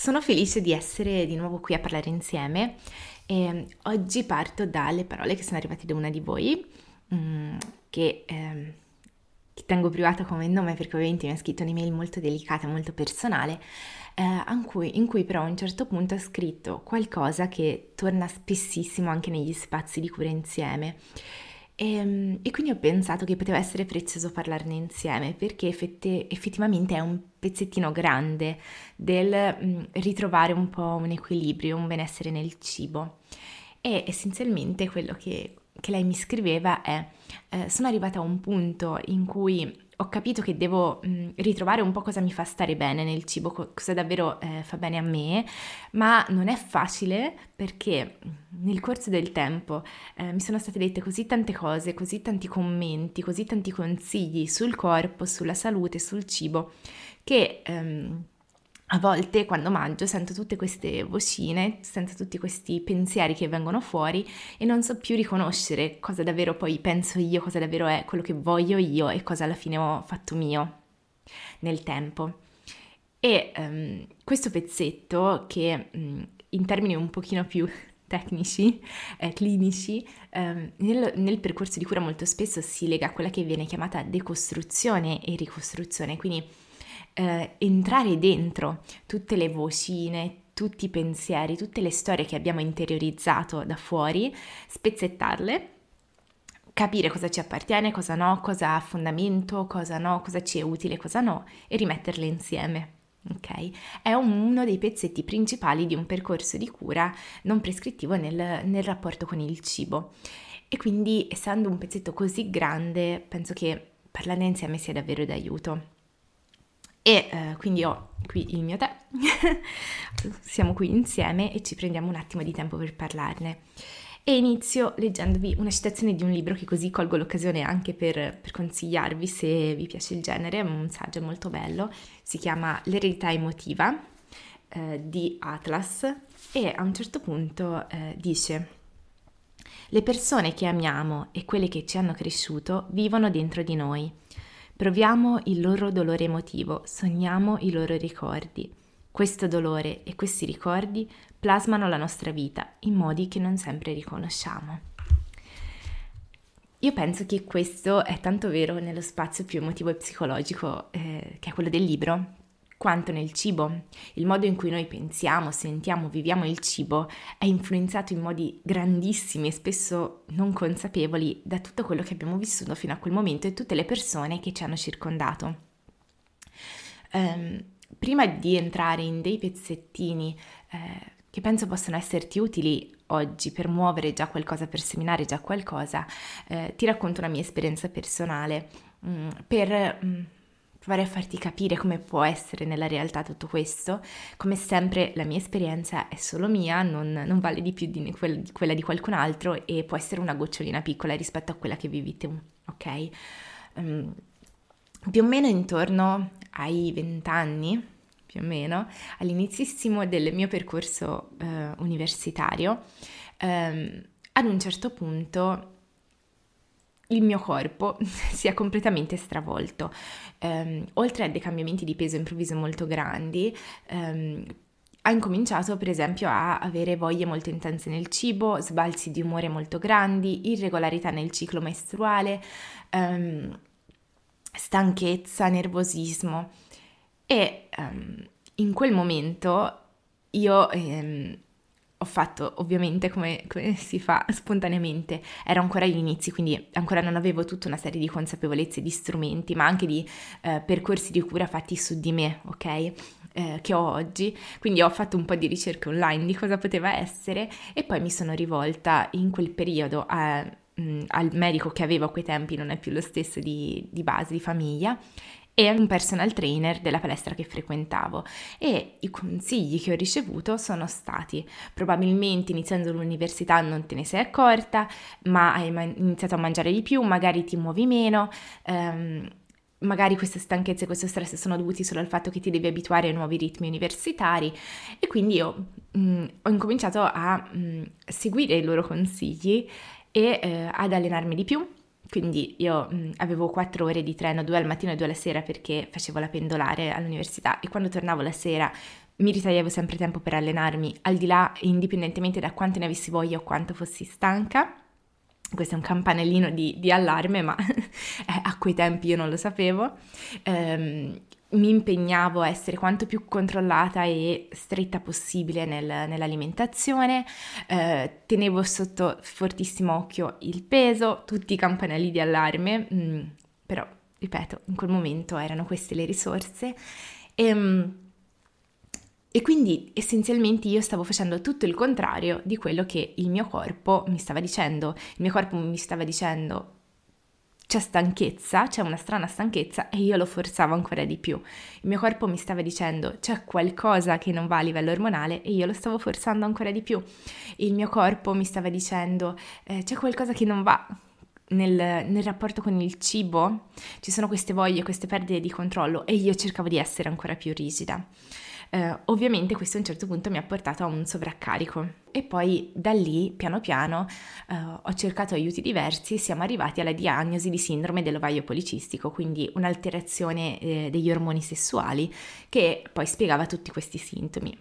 Sono felice di essere di nuovo qui a parlare insieme e oggi parto dalle parole che sono arrivate da una di voi, mm, che, eh, che, tengo privata come nome perché ovviamente mi ha scritto un'email molto delicata, molto personale, eh, in, cui, in cui però a un certo punto ha scritto qualcosa che torna spessissimo anche negli spazi di cura insieme. E, ehm, e, quindi ho pensato che poteva essere prezioso parlarne insieme perché effetti, effettivamente è un pezzettino grande del mh, mm, ritrovare un po' un equilibrio, un benessere nel cibo. E essenzialmente quello che, che lei mi scriveva è eh, sono arrivata a un punto in cui ho capito che devo mh, ritrovare un po' cosa mi fa stare bene nel cibo, cosa davvero eh, fa bene a me, ma non è facile perché nel corso del tempo eh, mi sono state dette così tante cose, così tanti commenti, così tanti consigli sul corpo, sulla salute, sul cibo, che... Ehm, a volte quando mangio sento tutte queste vocine, sento tutti questi pensieri che vengono fuori e non so più riconoscere cosa davvero poi penso io, cosa davvero è quello che voglio io e cosa alla fine ho fatto mio nel tempo. E um, questo pezzetto che in termini un pochino più tecnici, eh, clinici, eh, nel, nel, percorso di cura molto spesso si lega a quella che viene chiamata decostruzione e ricostruzione, quindi eh, entrare dentro tutte le vocine, tutti i pensieri, tutte le storie che abbiamo interiorizzato da fuori, spezzettarle, capire cosa ci appartiene, cosa no, cosa ha fondamento, cosa no, cosa ci è utile, cosa no e rimetterle insieme. Ok? È uno dei pezzetti principali di un percorso di cura non prescrittivo nel, nel rapporto con il cibo. E quindi, essendo un pezzetto così grande, penso che parlarne insieme sia davvero d'aiuto. E eh, quindi ho qui il mio tè, siamo qui insieme e ci prendiamo un attimo di tempo per parlarne. E inizio leggendovi una citazione di un libro che così colgo l'occasione anche per, per consigliarvi se vi piace il genere, è un saggio molto bello, si chiama L'eredità emotiva eh, di Atlas e a un certo punto eh, dice le persone che amiamo e quelle che ci hanno cresciuto vivono dentro di noi. Proviamo il loro dolore emotivo, sogniamo i loro ricordi. Questo dolore e questi ricordi plasmano la nostra vita in modi che non sempre riconosciamo. Io penso che questo è tanto vero nello spazio più emotivo e psicologico eh, che è quello del libro, quanto nel cibo. Il modo in cui noi pensiamo, sentiamo, viviamo il cibo è influenzato in modi grandissimi e spesso non consapevoli da tutto quello che abbiamo vissuto fino a quel momento e tutte le persone che ci hanno circondato. Um, prima di entrare in dei pezzettini eh, che penso possano esserti utili oggi per muovere già qualcosa, per seminare già qualcosa, eh, ti racconto una mia esperienza personale mm, per... Mm, provare a farti capire come può essere nella realtà tutto questo. Come sempre la mia esperienza è solo mia, non, non vale di più di, quel, di, quella di qualcun altro e può essere una gocciolina piccola rispetto a quella che vivete, ok? Um, più o meno intorno ai vent'anni, più o meno, all'inizissimo del mio percorso uh, universitario, um, ad un certo punto il mio corpo si è completamente stravolto. Um, oltre a dei cambiamenti di peso improvviso molto grandi, um, ha incominciato per esempio a avere voglie molto intense nel cibo, sbalzi di umore molto grandi, irregolarità nel ciclo mestruale, um, stanchezza, nervosismo e in quel momento io ho fatto ovviamente come, come, si fa spontaneamente, ero ancora agli inizi, quindi ancora non avevo tutta una serie di consapevolezze, di strumenti, ma anche di eh, percorsi di cura fatti su di me, ok? Eh, che ho oggi, quindi ho fatto un po' di ricerca online di cosa poteva essere e poi mi sono rivolta in quel periodo a, mh, mm, al medico che avevo a quei tempi, non è più lo stesso di, di base, di famiglia, e un personal trainer della palestra che frequentavo. E i consigli che ho ricevuto sono stati probabilmente iniziando l'università non te ne sei accorta ma hai iniziato a mangiare di più, magari ti muovi meno, ehm, magari queste stanchezze e questo stress sono dovuti solo al fatto che ti devi abituare ai nuovi ritmi universitari. E quindi io mh, mm, ho incominciato a mh, mm, seguire i loro consigli e eh, ad allenarmi di più quindi io mh, avevo quattro ore di treno, due al mattino e due alla sera perché facevo la pendolare all'università e quando tornavo la sera mi ritagliavo sempre tempo per allenarmi, al di là, indipendentemente da quanto ne avessi voglia o quanto fossi stanca. Questo è un campanellino di, di allarme, ma a quei tempi io non lo sapevo. Um, mi impegnavo a essere quanto più controllata e stretta possibile nel, nell'alimentazione, eh, tenevo sotto fortissimo occhio il peso, tutti i campanelli di allarme, mm, però ripeto, in quel momento erano queste le risorse e, mm, e quindi essenzialmente io stavo facendo tutto il contrario di quello che il mio corpo mi stava dicendo. Il mio corpo mi stava dicendo c'è stanchezza, c'è una strana stanchezza e io lo forzavo ancora di più. Il mio corpo mi stava dicendo c'è qualcosa che non va a livello ormonale e io lo stavo forzando ancora di più. Il mio corpo mi stava dicendo eh, c'è qualcosa che non va nel, nel, rapporto con il cibo, ci sono queste voglie, queste perdite di controllo e io cercavo di essere ancora più rigida. Eh, ovviamente questo a un certo punto mi ha portato a un sovraccarico e poi da lì piano piano eh, ho cercato aiuti diversi e siamo arrivati alla diagnosi di sindrome dell'ovaio policistico, quindi un'alterazione eh, degli ormoni sessuali che poi spiegava tutti questi sintomi.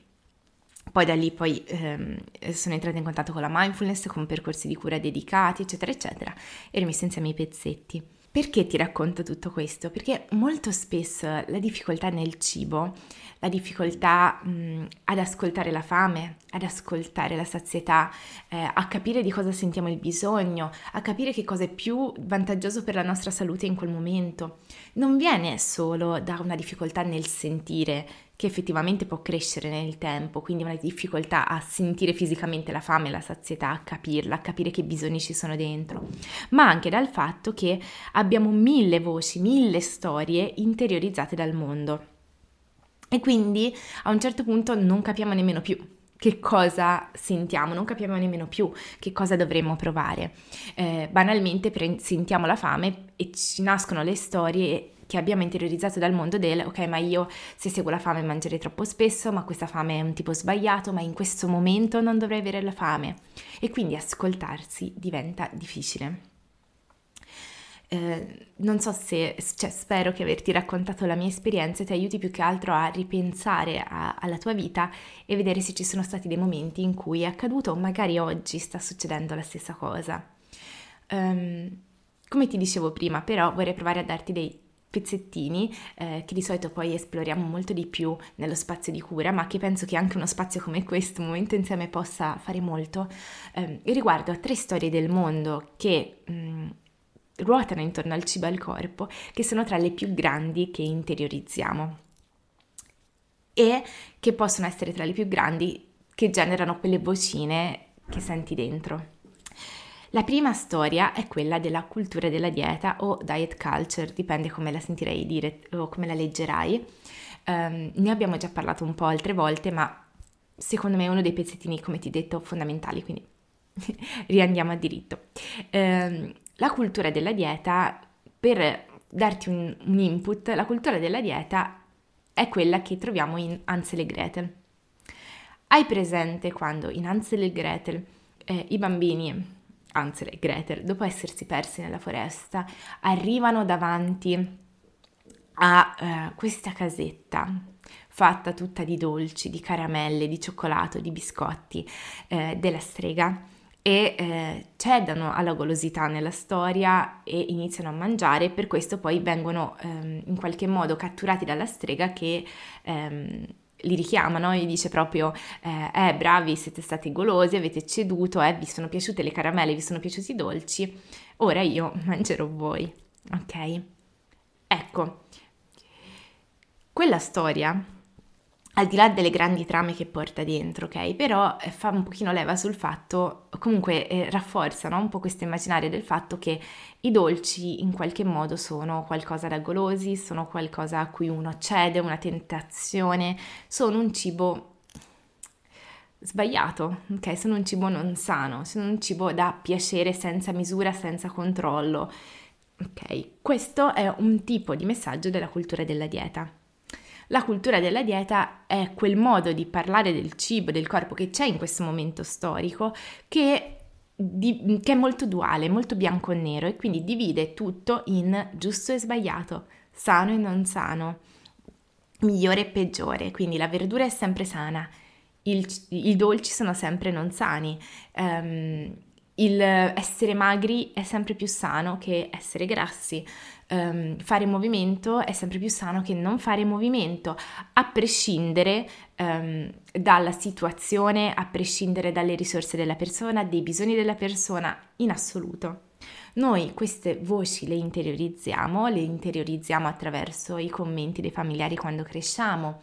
Poi da lì poi ehm, sono entrata in contatto con la mindfulness, con percorsi di cura dedicati, eccetera, eccetera, e rimessa insieme i pezzetti. Perché ti racconto tutto questo? Perché molto spesso la difficoltà nel cibo la difficoltà mh, ad ascoltare la fame, ad ascoltare la sazietà, eh, a capire di cosa sentiamo il bisogno, a capire che cosa è più vantaggioso per la nostra salute in quel momento. Non viene solo da una difficoltà nel sentire che effettivamente può crescere nel tempo, quindi una difficoltà a sentire fisicamente la fame, la sazietà, a capirla, a capire che bisogni ci sono dentro, ma anche dal fatto che abbiamo mille voci, mille storie interiorizzate dal mondo. E quindi a un certo punto non capiamo nemmeno più che cosa sentiamo, non capiamo nemmeno più che cosa dovremmo provare. Eh, banalmente pre- sentiamo la fame e ci nascono le storie che abbiamo interiorizzato dal mondo del ok, ma io se seguo la fame mangerei troppo spesso, ma questa fame è un tipo sbagliato, ma in questo momento non dovrei avere la fame. E quindi ascoltarsi diventa difficile. Eh, non so se, cioè, spero che averti raccontato la mia esperienza ti aiuti più che altro a ripensare a, alla tua vita e vedere se ci sono stati dei momenti in cui è accaduto o magari oggi sta succedendo la stessa cosa. Um, come ti dicevo prima, però vorrei provare a darti dei pezzettini eh, che di solito poi esploriamo molto di più nello spazio di cura, ma che penso che anche uno spazio come questo, un momento insieme, possa fare molto, eh, riguardo a tre storie del mondo che mh, mm, ruotano intorno al cibo e al corpo, che sono tra le più grandi che interiorizziamo e che possono essere tra le più grandi che generano quelle vocine che senti dentro. La prima storia è quella della cultura della dieta o diet culture, dipende come la sentirei dire o come la leggerai. Um, ne abbiamo già parlato un po' altre volte, ma secondo me è uno dei pezzettini, come ti detto, fondamentali, quindi riandiamo a diritto. Um, la cultura della dieta, per darti un, un, input, la cultura della dieta è quella che troviamo in Hansel e Gretel. Hai presente quando in Hansel e Gretel eh, i bambini, Hansel e Gretel, dopo essersi persi nella foresta, arrivano davanti a eh, questa casetta fatta tutta di dolci, di caramelle, di cioccolato, di biscotti eh, della strega e eh, cedono alla golosità nella storia e iniziano a mangiare, per questo poi vengono ehm, in qualche modo catturati dalla strega che ehm, li richiamano e dice proprio eh, eh, bravi siete stati golosi, avete ceduto, eh, vi sono piaciute le caramelle, vi sono piaciuti i dolci, ora io mangerò voi, ok? Ecco, quella storia al di là delle grandi trame che porta dentro, ok? Però eh, fa un pochino leva sul fatto, comunque eh, rafforza no? un po' questo immaginario del fatto che i dolci in qualche modo sono qualcosa da golosi, sono qualcosa a cui uno cede, una tentazione, sono un cibo sbagliato, ok? Sono un cibo non sano, sono un cibo da piacere senza misura, senza controllo. Ok, questo è un tipo di messaggio della cultura della dieta. La cultura della dieta è quel modo di parlare del cibo, del corpo che c'è in questo momento storico che di, che è molto duale, molto bianco e nero e quindi divide tutto in giusto e sbagliato, sano e non sano, migliore e peggiore, quindi la verdura è sempre sana, il, i dolci sono sempre non sani, um, il essere magri è sempre più sano che essere grassi, um, fare movimento è sempre più sano che non fare movimento, a prescindere um, dalla situazione, a prescindere dalle risorse della persona, dei bisogni della persona, in assoluto. Noi queste voci le interiorizziamo, le interiorizziamo attraverso i commenti dei familiari quando cresciamo,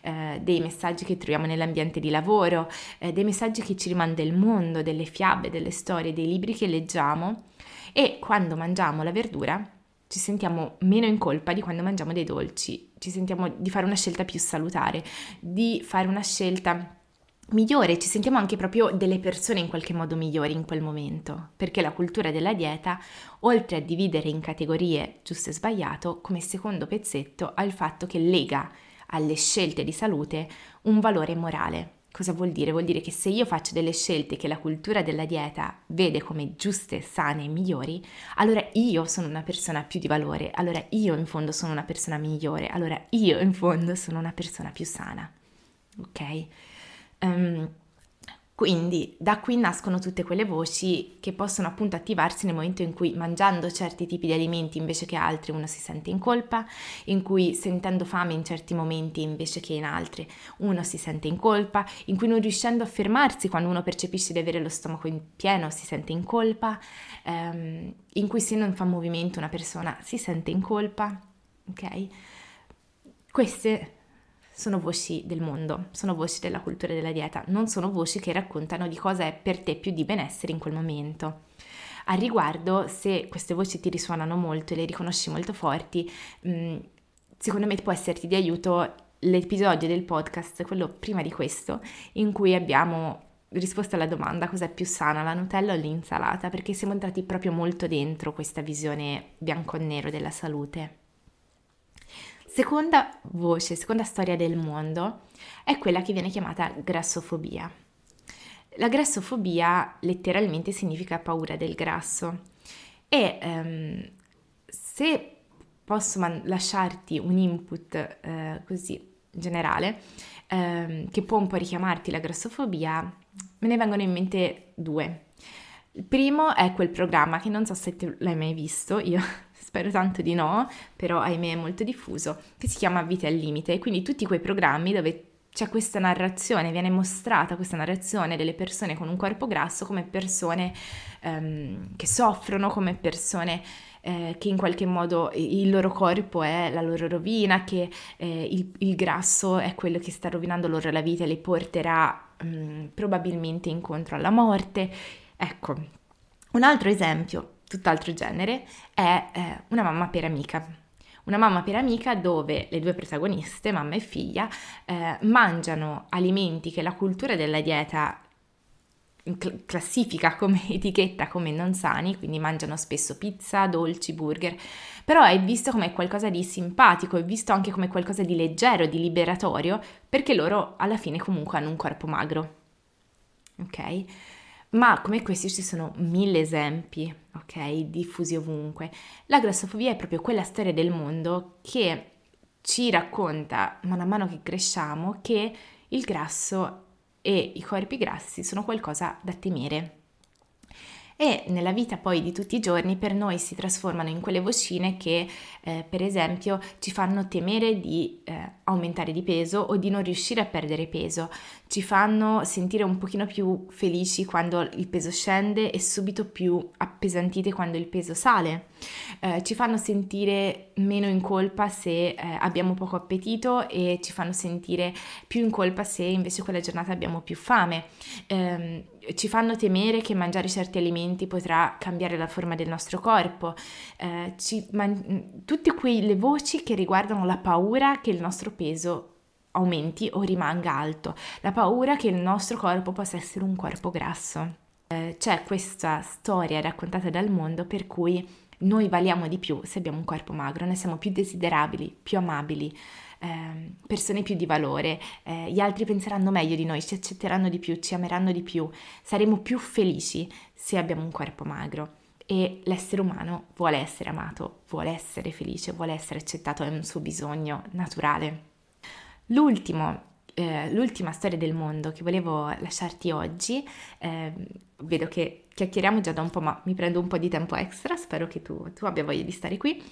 eh, dei messaggi che troviamo nell'ambiente di lavoro, eh, dei messaggi che ci rimanda il mondo, delle fiabe, delle storie, dei libri che leggiamo e quando mangiamo la verdura ci sentiamo meno in colpa di quando mangiamo dei dolci, ci sentiamo di fare una scelta più salutare, di fare una scelta migliore, ci sentiamo anche proprio delle persone in qualche modo migliori in quel momento, perché la cultura della dieta, oltre a dividere in categorie giusto e sbagliato, come secondo pezzetto ha il fatto che lega alle scelte di salute un valore morale. Cosa vuol dire? Vuol dire che se io faccio delle scelte che la cultura della dieta vede come giuste, sane e migliori, allora io sono una persona più di valore, allora io in fondo sono una persona migliore, allora io in fondo sono una persona più sana. Ok? Um, quindi da qui nascono tutte quelle voci che possono appunto attivarsi nel momento in cui mangiando certi tipi di alimenti invece che altri uno si sente in colpa, in cui sentendo fame in certi momenti invece che in altri uno si sente in colpa, in cui non riuscendo a fermarsi quando uno percepisce di avere lo stomaco in pieno si sente in colpa, ehm, in cui se non fa movimento una persona si sente in colpa, ok? Queste sono voci del mondo, sono voci della cultura della dieta, non sono voci che raccontano di cosa è per te più di benessere in quel momento. A riguardo, se queste voci ti risuonano molto e le riconosci molto forti, mm, secondo me può esserti di aiuto l'episodio del podcast, quello prima di questo, in cui abbiamo risposto alla domanda cos'è più sana, la Nutella o l'insalata, perché siamo entrati proprio molto dentro questa visione bianco e nero della salute. Seconda voce, seconda storia del mondo è quella che viene chiamata grassofobia. La grassofobia letteralmente significa paura del grasso e um, se posso man- lasciarti un input uh, così generale um, che può un po' richiamarti la grassofobia, me ne vengono in mente due. Il primo è quel programma che non so se l'hai mai visto, io spero tanto di no, però ahimè è molto diffuso, che si chiama Vita al limite, quindi tutti quei programmi dove c'è questa narrazione, viene mostrata questa narrazione delle persone con un corpo grasso come persone um, che soffrono, come persone eh, che in qualche modo il loro corpo è la loro rovina, che eh, il, il, grasso è quello che sta rovinando loro la vita e le porterà um, probabilmente incontro alla morte. Ecco, un altro esempio tutt'altro genere, è eh, una mamma per amica. Una mamma per amica dove le due protagoniste, mamma e figlia, eh, mangiano alimenti che la cultura della dieta classifica come etichetta come non sani, quindi mangiano spesso pizza, dolci, burger, però è visto come qualcosa di simpatico, è visto anche come qualcosa di leggero, di liberatorio, perché loro alla fine comunque hanno un corpo magro. Ok? Ma come questi ci sono mille esempi, ok, diffusi ovunque. La grassofobia è proprio quella storia del mondo che ci racconta, man mano che cresciamo, che il grasso e i corpi grassi sono qualcosa da temere e nella vita poi di tutti i giorni per noi si trasformano in quelle vocine che eh, per esempio ci fanno temere di eh, aumentare di peso o di non riuscire a perdere peso, ci fanno sentire un pochino più felici quando il peso scende e subito più appesantite quando il peso sale, eh, ci fanno sentire meno in colpa se eh, abbiamo poco appetito e ci fanno sentire più in colpa se invece quella giornata abbiamo più fame. Ehm, ci fanno temere che mangiare certi alimenti potrà cambiare la forma del nostro corpo, eh, ci, man, tutte quelle voci che riguardano la paura che il nostro peso aumenti o rimanga alto, la paura che il nostro corpo possa essere un corpo grasso. Eh, c'è questa storia raccontata dal mondo per cui noi valiamo di più se abbiamo un corpo magro, noi siamo più desiderabili, più amabili, eh, persone più di valore, eh, gli altri penseranno meglio di noi, ci accetteranno di più, ci ameranno di più, saremo più felici se abbiamo un corpo magro. E l'essere umano vuole essere amato, vuole essere felice, vuole essere accettato, è un suo bisogno naturale. Eh, l'ultima storia del mondo che volevo lasciarti oggi, eh, vedo che chiacchieriamo già da un po', ma mi prendo un po' di tempo extra, spero che tu, tu abbia voglia di stare qui,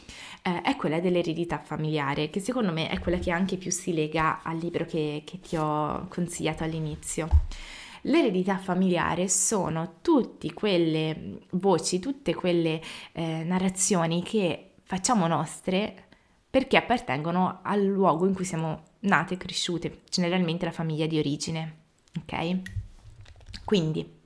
eh, è quella dell'eredità familiare, che secondo me è quella che anche più si lega al libro che, che ti ho consigliato all'inizio. L'eredità familiare sono tutte quelle voci, tutte quelle eh, narrazioni che facciamo nostre perché appartengono al luogo in cui siamo nate e cresciute, generalmente la famiglia di origine. Ok? Quindi,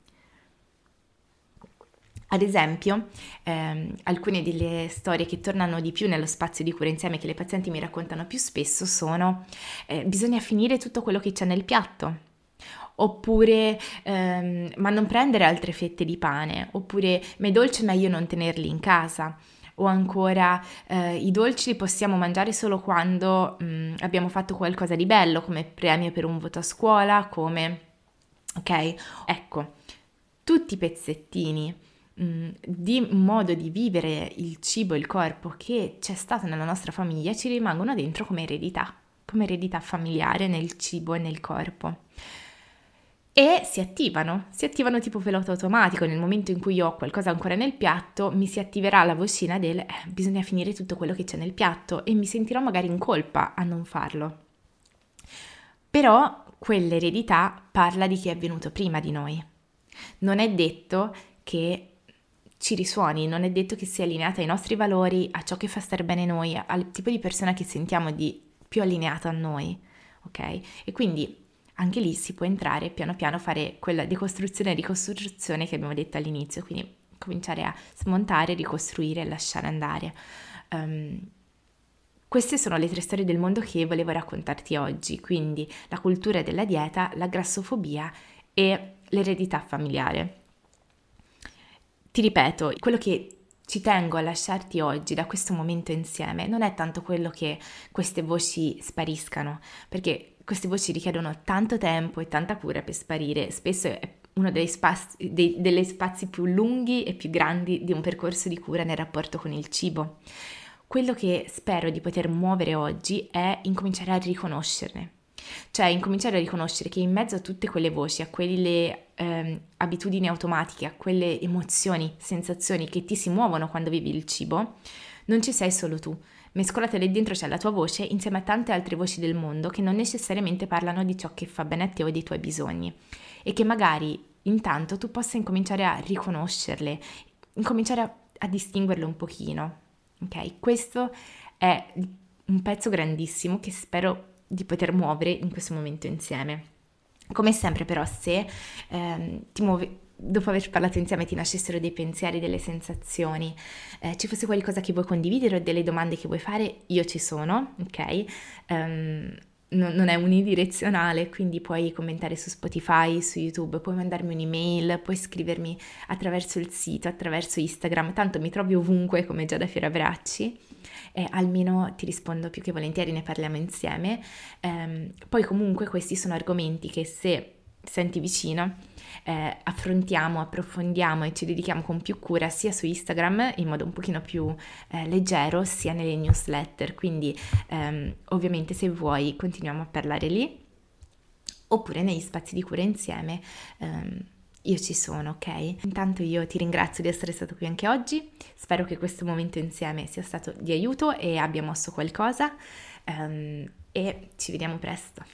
ad esempio, ehm, alcune delle storie che tornano di più nello spazio di cura insieme che le pazienti mi raccontano più spesso sono eh, bisogna finire tutto quello che c'è nel piatto. Oppure, ehm, ma non prendere altre fette di pane, oppure, ma è dolce meglio non tenerli in casa, o ancora eh, i dolci li possiamo mangiare solo quando mh, mm, abbiamo fatto qualcosa di bello, come premio per un voto a scuola, come... Ok? Ecco, tutti i pezzettini mm, di modo di vivere il cibo il corpo che c'è stato nella nostra famiglia ci rimangono dentro come eredità, come eredità familiare nel cibo e nel corpo e si attivano, si attivano tipo pilota automatico, nel momento in cui io ho qualcosa ancora nel piatto mi si attiverà la vocina del eh, bisogna finire tutto quello che c'è nel piatto e mi sentirò magari in colpa a non farlo. Però quell'eredità parla di chi è venuto prima di noi. Non è detto che ci risuoni, non è detto che sia allineata ai nostri valori, a ciò che fa stare bene noi, al tipo di persona che sentiamo di più allineata a noi, ok? E quindi anche lì si può entrare piano piano fare quella decostruzione e ricostruzione che abbiamo detto all'inizio, quindi cominciare a smontare, ricostruire e lasciare andare. Um, queste sono le tre storie del mondo che volevo raccontarti oggi, quindi la cultura della dieta, la grassofobia e l'eredità familiare. Ti ripeto, quello che ci tengo a lasciarti oggi da questo momento insieme non è tanto quello che queste voci spariscano, perché queste voci richiedono tanto tempo e tanta cura per sparire, spesso è uno dei spazi, dei, degli spazi più lunghi e più grandi di un percorso di cura nel rapporto con il cibo. Quello che spero di poter muovere oggi è incominciare a riconoscerne, cioè incominciare a riconoscere che in mezzo a tutte quelle voci, a quelle ehm, abitudini automatiche, a quelle emozioni, sensazioni che ti si muovono quando vivi il cibo, non ci sei solo tu, Mescolata lì dentro c'è la tua voce insieme a tante altre voci del mondo che non necessariamente parlano di ciò che fa bene a te o dei tuoi bisogni e che magari intanto tu possa incominciare a riconoscerle, incominciare a, a distinguerle un pochino. Ok? Questo è un pezzo grandissimo che spero di poter muovere in questo momento insieme. Come sempre però se ehm, ti muovi dopo aver parlato insieme ti nascessero dei pensieri, delle sensazioni, eh, ci fosse qualcosa che vuoi condividere o delle domande che vuoi fare, io ci sono, ok? Um, no, non è unidirezionale, quindi puoi commentare su Spotify, su YouTube, puoi mandarmi un'email, puoi scrivermi attraverso il sito, attraverso Instagram, tanto mi trovi ovunque come già da Fierabracci e almeno ti rispondo più che volentieri, ne parliamo insieme. Um, poi comunque questi sono argomenti che se senti vicino eh, affrontiamo, approfondiamo e ci dedichiamo con più cura sia su Instagram in modo un pochino più eh, leggero sia nelle newsletter, quindi ehm, ovviamente se vuoi continuiamo a parlare lì oppure negli spazi di cura insieme. Ehm, io ci sono, ok? Intanto io ti ringrazio di essere stato qui anche oggi, spero che questo momento insieme sia stato di aiuto e abbia mosso qualcosa um, e ci vediamo presto.